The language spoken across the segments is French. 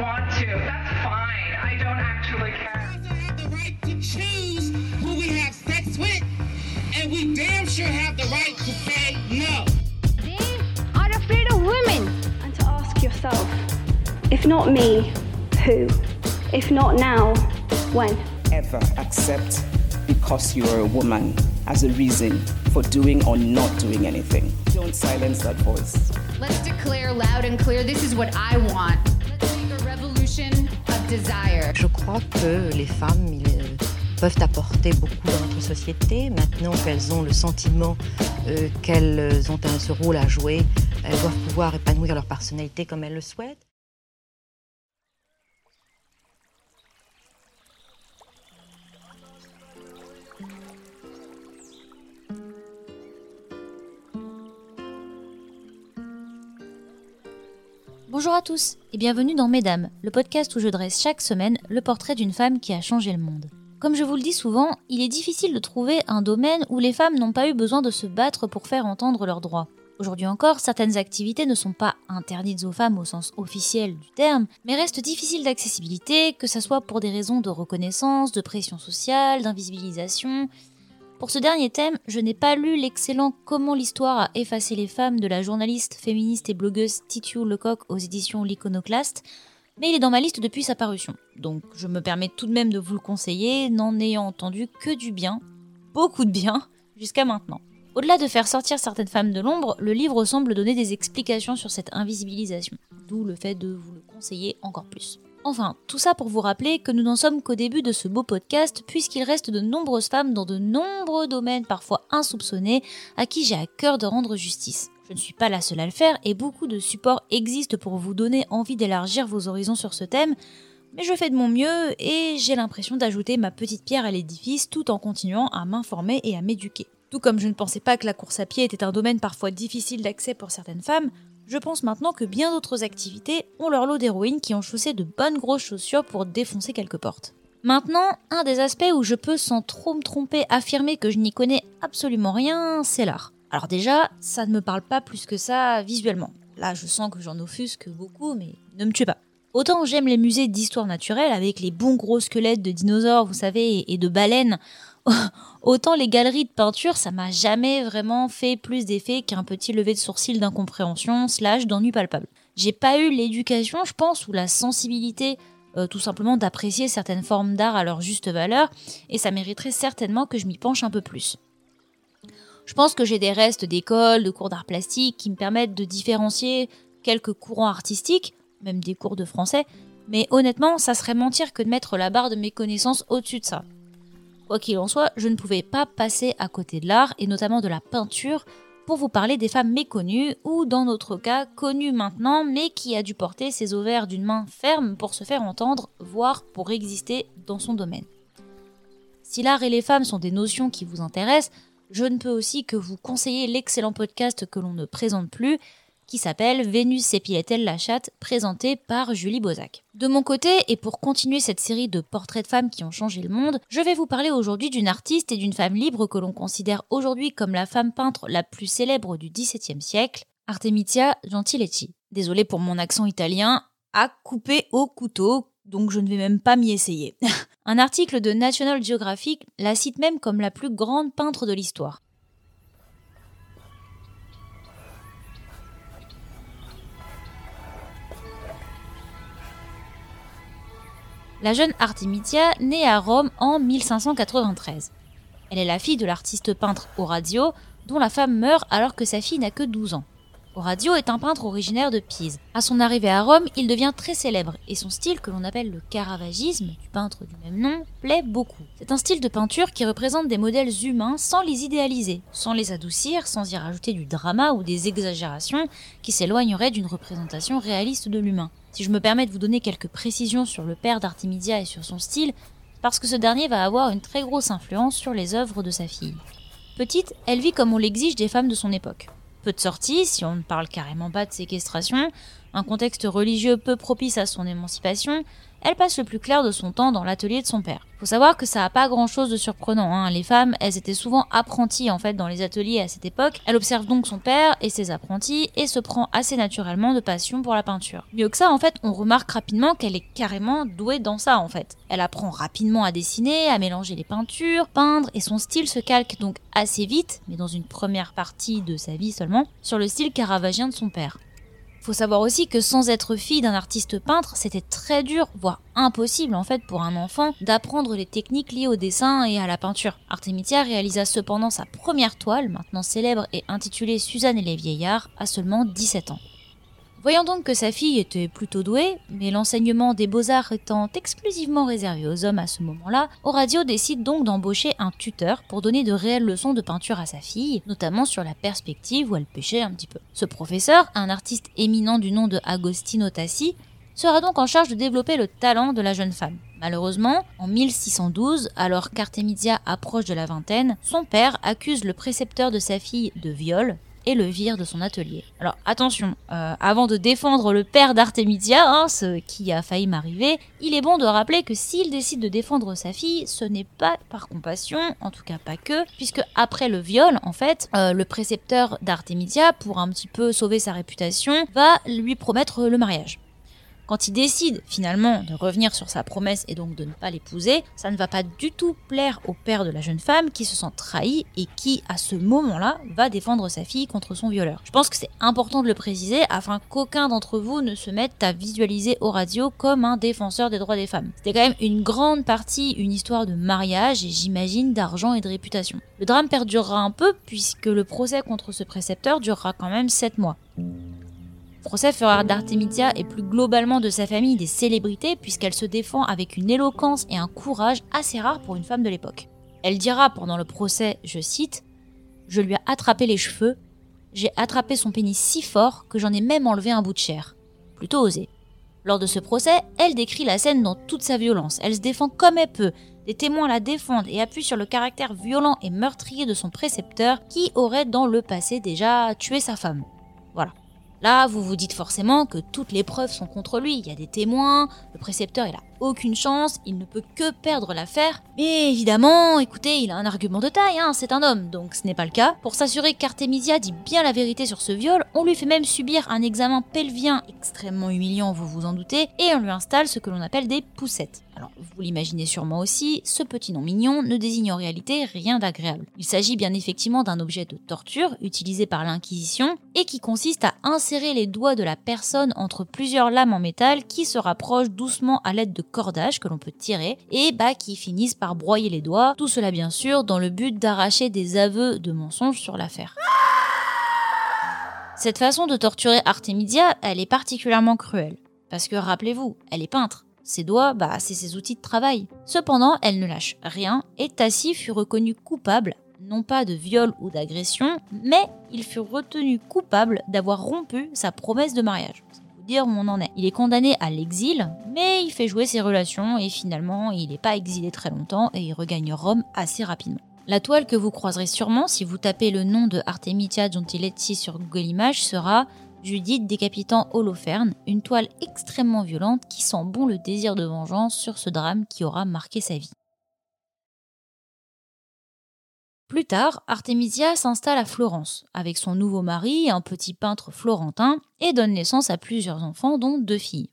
don't want to. That's fine. I don't actually care. We have the right to choose who we have sex with, and we damn sure have the right to say no. They are afraid of women. And to ask yourself, if not me, who? If not now, when? ever accept because you are a woman as a reason for doing or not doing anything. Don't silence that voice. Let's declare loud and clear this is what I want. Je crois que les femmes peuvent apporter beaucoup dans notre société. Maintenant qu'elles ont le sentiment euh, qu'elles ont ce rôle à jouer, elles doivent pouvoir épanouir leur personnalité comme elles le souhaitent. Bonjour à tous et bienvenue dans Mesdames, le podcast où je dresse chaque semaine le portrait d'une femme qui a changé le monde. Comme je vous le dis souvent, il est difficile de trouver un domaine où les femmes n'ont pas eu besoin de se battre pour faire entendre leurs droits. Aujourd'hui encore, certaines activités ne sont pas interdites aux femmes au sens officiel du terme, mais restent difficiles d'accessibilité, que ce soit pour des raisons de reconnaissance, de pression sociale, d'invisibilisation, pour ce dernier thème, je n'ai pas lu l'excellent Comment l'histoire a effacé les femmes de la journaliste, féministe et blogueuse Titu Lecoq aux éditions L'Iconoclaste, mais il est dans ma liste depuis sa parution. Donc je me permets tout de même de vous le conseiller, n'en ayant entendu que du bien, beaucoup de bien, jusqu'à maintenant. Au-delà de faire sortir certaines femmes de l'ombre, le livre semble donner des explications sur cette invisibilisation, d'où le fait de vous le conseiller encore plus. Enfin, tout ça pour vous rappeler que nous n'en sommes qu'au début de ce beau podcast, puisqu'il reste de nombreuses femmes dans de nombreux domaines parfois insoupçonnés, à qui j'ai à cœur de rendre justice. Je ne suis pas la seule à le faire, et beaucoup de supports existent pour vous donner envie d'élargir vos horizons sur ce thème, mais je fais de mon mieux, et j'ai l'impression d'ajouter ma petite pierre à l'édifice tout en continuant à m'informer et à m'éduquer. Tout comme je ne pensais pas que la course à pied était un domaine parfois difficile d'accès pour certaines femmes, je pense maintenant que bien d'autres activités ont leur lot d'héroïnes qui ont chaussé de bonnes grosses chaussures pour défoncer quelques portes. Maintenant, un des aspects où je peux sans trop me tromper affirmer que je n'y connais absolument rien, c'est l'art. Alors déjà, ça ne me parle pas plus que ça visuellement. Là, je sens que j'en offusque beaucoup, mais ne me tuez pas. Autant j'aime les musées d'histoire naturelle avec les bons gros squelettes de dinosaures, vous savez, et de baleines, autant les galeries de peinture, ça m'a jamais vraiment fait plus d'effet qu'un petit lever de sourcil d'incompréhension slash d'ennui palpable. J'ai pas eu l'éducation, je pense, ou la sensibilité euh, tout simplement d'apprécier certaines formes d'art à leur juste valeur, et ça mériterait certainement que je m'y penche un peu plus. Je pense que j'ai des restes d'école, de cours d'art plastique qui me permettent de différencier quelques courants artistiques, même des cours de français, mais honnêtement, ça serait mentir que de mettre la barre de mes connaissances au-dessus de ça. Quoi qu'il en soit, je ne pouvais pas passer à côté de l'art, et notamment de la peinture, pour vous parler des femmes méconnues, ou dans notre cas, connues maintenant, mais qui a dû porter ses ovaires d'une main ferme pour se faire entendre, voire pour exister dans son domaine. Si l'art et les femmes sont des notions qui vous intéressent, je ne peux aussi que vous conseiller l'excellent podcast que l'on ne présente plus, qui s'appelle Vénus épiait-elle la chatte, présenté par Julie Bozac. De mon côté, et pour continuer cette série de portraits de femmes qui ont changé le monde, je vais vous parler aujourd'hui d'une artiste et d'une femme libre que l'on considère aujourd'hui comme la femme peintre la plus célèbre du XVIIe siècle, Artemisia Gentiletti. Désolée pour mon accent italien, à couper au couteau, donc je ne vais même pas m'y essayer. Un article de National Geographic la cite même comme la plus grande peintre de l'histoire. La jeune Artemisia naît à Rome en 1593. Elle est la fille de l'artiste peintre Orazio, dont la femme meurt alors que sa fille n'a que 12 ans. Orazio est un peintre originaire de Pise. À son arrivée à Rome, il devient très célèbre et son style, que l'on appelle le caravagisme, du peintre du même nom, plaît beaucoup. C'est un style de peinture qui représente des modèles humains sans les idéaliser, sans les adoucir, sans y rajouter du drama ou des exagérations qui s'éloigneraient d'une représentation réaliste de l'humain. Si je me permets de vous donner quelques précisions sur le père d'Artemisia et sur son style, parce que ce dernier va avoir une très grosse influence sur les œuvres de sa fille. Petite, elle vit comme on l'exige des femmes de son époque. Peu de sorties, si on ne parle carrément pas de séquestration, un contexte religieux peu propice à son émancipation, elle passe le plus clair de son temps dans l'atelier de son père. Faut savoir que ça a pas grand chose de surprenant, hein. les femmes, elles étaient souvent apprenties en fait dans les ateliers à cette époque, elle observe donc son père et ses apprentis et se prend assez naturellement de passion pour la peinture. Mieux que ça en fait, on remarque rapidement qu'elle est carrément douée dans ça en fait. Elle apprend rapidement à dessiner, à mélanger les peintures, peindre et son style se calque donc assez vite, mais dans une première partie de sa vie seulement, sur le style caravagien de son père. Faut savoir aussi que sans être fille d'un artiste peintre, c'était très dur, voire impossible en fait pour un enfant d'apprendre les techniques liées au dessin et à la peinture. Artemisia réalisa cependant sa première toile, maintenant célèbre et intitulée Suzanne et les vieillards, à seulement 17 ans. Voyant donc que sa fille était plutôt douée, mais l'enseignement des beaux-arts étant exclusivement réservé aux hommes à ce moment-là, Horacio décide donc d'embaucher un tuteur pour donner de réelles leçons de peinture à sa fille, notamment sur la perspective où elle pêchait un petit peu. Ce professeur, un artiste éminent du nom de Agostino Tassi, sera donc en charge de développer le talent de la jeune femme. Malheureusement, en 1612, alors qu'Artemisia approche de la vingtaine, son père accuse le précepteur de sa fille de viol, et le vire de son atelier. Alors attention, euh, avant de défendre le père d'Artemisia, hein, ce qui a failli m'arriver, il est bon de rappeler que s'il décide de défendre sa fille, ce n'est pas par compassion, en tout cas pas que, puisque après le viol, en fait, euh, le précepteur d'Artemisia, pour un petit peu sauver sa réputation, va lui promettre le mariage. Quand il décide finalement de revenir sur sa promesse et donc de ne pas l'épouser, ça ne va pas du tout plaire au père de la jeune femme qui se sent trahi et qui, à ce moment-là, va défendre sa fille contre son violeur. Je pense que c'est important de le préciser afin qu'aucun d'entre vous ne se mette à visualiser Horacio comme un défenseur des droits des femmes. C'était quand même une grande partie une histoire de mariage et j'imagine d'argent et de réputation. Le drame perdurera un peu puisque le procès contre ce précepteur durera quand même 7 mois procès fera d'Artemisia et plus globalement de sa famille des célébrités puisqu'elle se défend avec une éloquence et un courage assez rares pour une femme de l'époque. Elle dira pendant le procès, je cite, Je lui ai attrapé les cheveux, j'ai attrapé son pénis si fort que j'en ai même enlevé un bout de chair. Plutôt osé. Lors de ce procès, elle décrit la scène dans toute sa violence. Elle se défend comme elle peut. Des témoins la défendent et appuient sur le caractère violent et meurtrier de son précepteur qui aurait dans le passé déjà tué sa femme. Là, vous vous dites forcément que toutes les preuves sont contre lui, il y a des témoins, le précepteur il a aucune chance, il ne peut que perdre l'affaire. Mais évidemment, écoutez, il a un argument de taille, hein, c'est un homme, donc ce n'est pas le cas. Pour s'assurer qu'Artemisia dit bien la vérité sur ce viol, on lui fait même subir un examen pelvien extrêmement humiliant, vous vous en doutez, et on lui installe ce que l'on appelle des poussettes. Alors, vous l'imaginez sûrement aussi, ce petit nom mignon ne désigne en réalité rien d'agréable. Il s'agit bien effectivement d'un objet de torture utilisé par l'Inquisition et qui consiste à insérer les doigts de la personne entre plusieurs lames en métal qui se rapprochent doucement à l'aide de cordages que l'on peut tirer et bah qui finissent par broyer les doigts. Tout cela bien sûr dans le but d'arracher des aveux de mensonges sur l'affaire. Cette façon de torturer Artemisia, elle est particulièrement cruelle. Parce que rappelez-vous, elle est peintre. Ses doigts, bah, c'est ses outils de travail. Cependant, elle ne lâche rien et Tassi fut reconnu coupable, non pas de viol ou d'agression, mais il fut retenu coupable d'avoir rompu sa promesse de mariage. On en est. Il est condamné à l'exil, mais il fait jouer ses relations et finalement, il n'est pas exilé très longtemps et il regagne Rome assez rapidement. La toile que vous croiserez sûrement si vous tapez le nom de Artemisia Gentiletti sur Google Images sera Judith décapitant Holoferne, une toile extrêmement violente qui sent bon le désir de vengeance sur ce drame qui aura marqué sa vie. Plus tard, Artemisia s'installe à Florence, avec son nouveau mari, un petit peintre florentin, et donne naissance à plusieurs enfants, dont deux filles.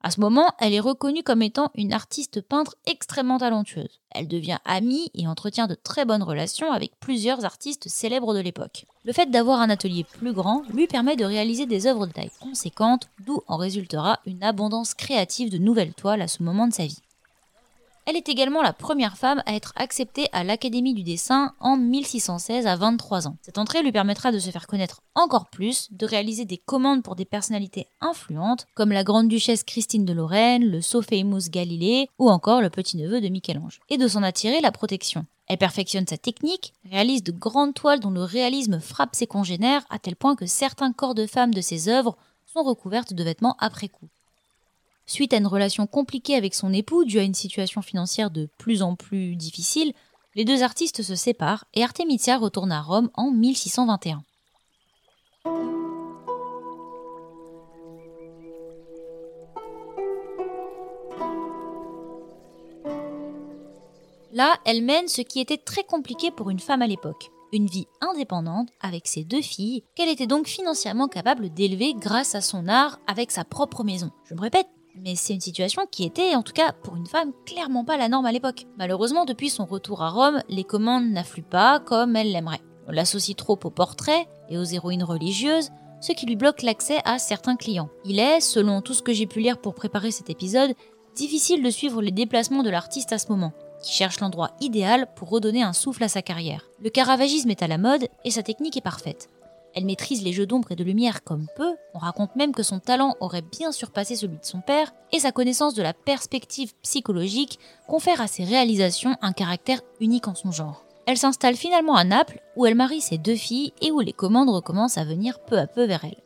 À ce moment, elle est reconnue comme étant une artiste peintre extrêmement talentueuse. Elle devient amie et entretient de très bonnes relations avec plusieurs artistes célèbres de l'époque. Le fait d'avoir un atelier plus grand lui permet de réaliser des œuvres de taille conséquente, d'où en résultera une abondance créative de nouvelles toiles à ce moment de sa vie. Elle est également la première femme à être acceptée à l'Académie du dessin en 1616 à 23 ans. Cette entrée lui permettra de se faire connaître encore plus, de réaliser des commandes pour des personnalités influentes comme la grande duchesse Christine de Lorraine, le Sophémus Galilée ou encore le petit-neveu de Michel-Ange, et de s'en attirer la protection. Elle perfectionne sa technique, réalise de grandes toiles dont le réalisme frappe ses congénères à tel point que certains corps de femmes de ses œuvres sont recouvertes de vêtements après coup. Suite à une relation compliquée avec son époux, due à une situation financière de plus en plus difficile, les deux artistes se séparent et Artemisia retourne à Rome en 1621. Là, elle mène ce qui était très compliqué pour une femme à l'époque, une vie indépendante avec ses deux filles, qu'elle était donc financièrement capable d'élever grâce à son art avec sa propre maison. Je me répète, mais c'est une situation qui était, en tout cas pour une femme, clairement pas la norme à l'époque. Malheureusement, depuis son retour à Rome, les commandes n'affluent pas comme elle l'aimerait. On l'associe trop aux portraits et aux héroïnes religieuses, ce qui lui bloque l'accès à certains clients. Il est, selon tout ce que j'ai pu lire pour préparer cet épisode, difficile de suivre les déplacements de l'artiste à ce moment qui cherche l'endroit idéal pour redonner un souffle à sa carrière. Le caravagisme est à la mode et sa technique est parfaite. Elle maîtrise les jeux d'ombre et de lumière comme peu, on raconte même que son talent aurait bien surpassé celui de son père, et sa connaissance de la perspective psychologique confère à ses réalisations un caractère unique en son genre. Elle s'installe finalement à Naples, où elle marie ses deux filles et où les commandes recommencent à venir peu à peu vers elle.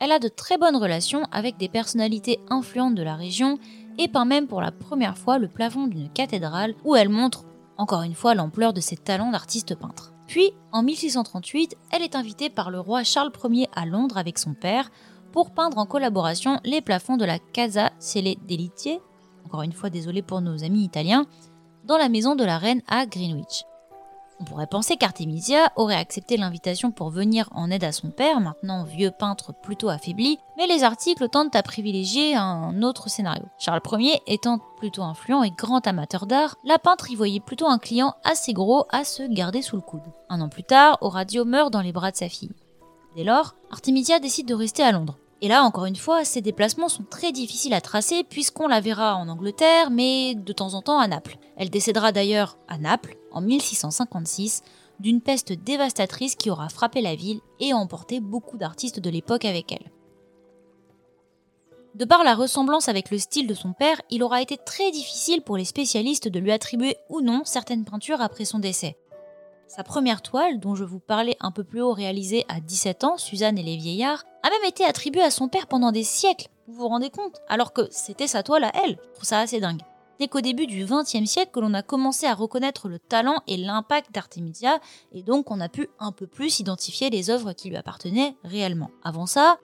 Elle a de très bonnes relations avec des personnalités influentes de la région et peint même pour la première fois le plafond d'une cathédrale où elle montre encore une fois l'ampleur de ses talents d'artiste peintre. Puis, en 1638, elle est invitée par le roi Charles Ier à Londres avec son père pour peindre en collaboration les plafonds de la Casa Celle Delitier, encore une fois désolé pour nos amis italiens, dans la maison de la reine à Greenwich. On pourrait penser qu'Artemisia aurait accepté l'invitation pour venir en aide à son père, maintenant vieux peintre plutôt affaibli, mais les articles tentent à privilégier un autre scénario. Charles Ier étant plutôt influent et grand amateur d'art, la peintre y voyait plutôt un client assez gros à se garder sous le coude. Un an plus tard, Horadio meurt dans les bras de sa fille. Dès lors, Artemisia décide de rester à Londres. Et là, encore une fois, ces déplacements sont très difficiles à tracer puisqu'on la verra en Angleterre, mais de temps en temps à Naples. Elle décédera d'ailleurs à Naples en 1656 d'une peste dévastatrice qui aura frappé la ville et emporté beaucoup d'artistes de l'époque avec elle. De par la ressemblance avec le style de son père, il aura été très difficile pour les spécialistes de lui attribuer ou non certaines peintures après son décès. Sa première toile, dont je vous parlais un peu plus haut, réalisée à 17 ans, Suzanne et les vieillards, a même été attribuée à son père pendant des siècles, vous vous rendez compte? Alors que c'était sa toile à elle. Je trouve ça assez dingue. Dès qu'au début du XXe siècle que l'on a commencé à reconnaître le talent et l'impact d'Artemisia, et donc on a pu un peu plus identifier les œuvres qui lui appartenaient réellement. Avant ça,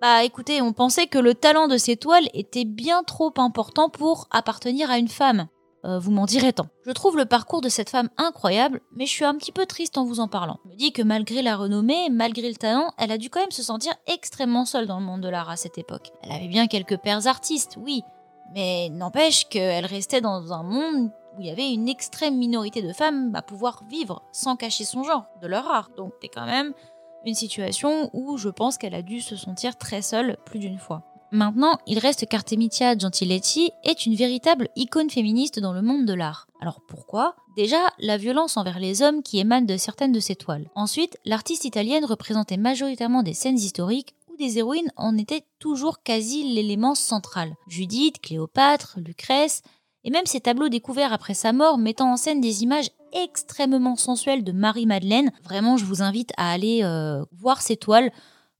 bah écoutez, on pensait que le talent de ces toiles était bien trop important pour appartenir à une femme. Euh, vous m'en direz tant. Je trouve le parcours de cette femme incroyable, mais je suis un petit peu triste en vous en parlant. Je me dis que malgré la renommée, malgré le talent, elle a dû quand même se sentir extrêmement seule dans le monde de l'art à cette époque. Elle avait bien quelques pères artistes, oui, mais n'empêche qu'elle restait dans un monde où il y avait une extrême minorité de femmes à pouvoir vivre sans cacher son genre, de leur art. Donc c'est quand même une situation où je pense qu'elle a dû se sentir très seule plus d'une fois. Maintenant, il reste qu'Artemisia Gentiletti est une véritable icône féministe dans le monde de l'art. Alors pourquoi? Déjà, la violence envers les hommes qui émane de certaines de ses toiles. Ensuite, l'artiste italienne représentait majoritairement des scènes historiques où des héroïnes en étaient toujours quasi l'élément central. Judith, Cléopâtre, Lucrèce, et même ses tableaux découverts après sa mort mettant en scène des images extrêmement sensuelles de Marie-Madeleine. Vraiment, je vous invite à aller euh, voir ces toiles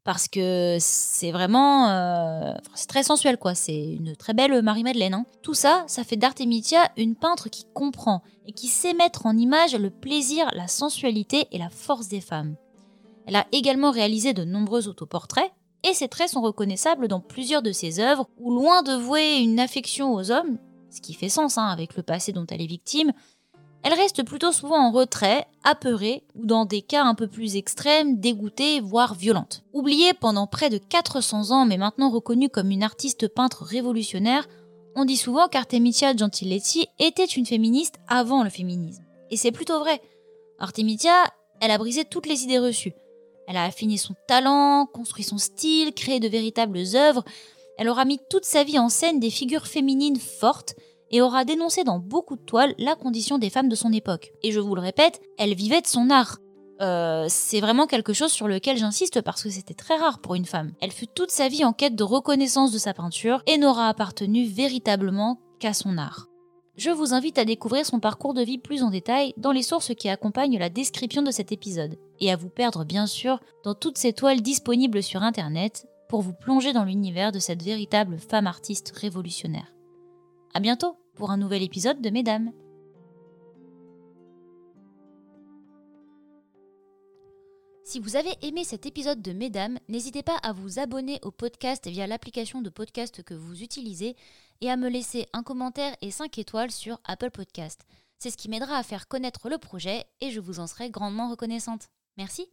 parce que c'est vraiment euh, c'est très sensuel quoi c'est une très belle Marie-Madeleine hein. tout ça ça fait d'Artemisia une peintre qui comprend et qui sait mettre en image le plaisir la sensualité et la force des femmes elle a également réalisé de nombreux autoportraits et ses traits sont reconnaissables dans plusieurs de ses œuvres où loin de vouer une affection aux hommes ce qui fait sens hein, avec le passé dont elle est victime elle reste plutôt souvent en retrait, apeurée, ou dans des cas un peu plus extrêmes, dégoûtée, voire violente. Oubliée pendant près de 400 ans, mais maintenant reconnue comme une artiste peintre révolutionnaire, on dit souvent qu'Artemisia Gentiletti était une féministe avant le féminisme. Et c'est plutôt vrai. Artemisia, elle a brisé toutes les idées reçues. Elle a affiné son talent, construit son style, créé de véritables œuvres. Elle aura mis toute sa vie en scène des figures féminines fortes, et aura dénoncé dans beaucoup de toiles la condition des femmes de son époque. Et je vous le répète, elle vivait de son art. Euh, c'est vraiment quelque chose sur lequel j'insiste parce que c'était très rare pour une femme. Elle fut toute sa vie en quête de reconnaissance de sa peinture et n'aura appartenu véritablement qu'à son art. Je vous invite à découvrir son parcours de vie plus en détail dans les sources qui accompagnent la description de cet épisode, et à vous perdre bien sûr dans toutes ces toiles disponibles sur internet pour vous plonger dans l'univers de cette véritable femme artiste révolutionnaire. À bientôt pour un nouvel épisode de Mesdames. Si vous avez aimé cet épisode de Mesdames, n'hésitez pas à vous abonner au podcast via l'application de podcast que vous utilisez et à me laisser un commentaire et 5 étoiles sur Apple Podcast. C'est ce qui m'aidera à faire connaître le projet et je vous en serai grandement reconnaissante. Merci.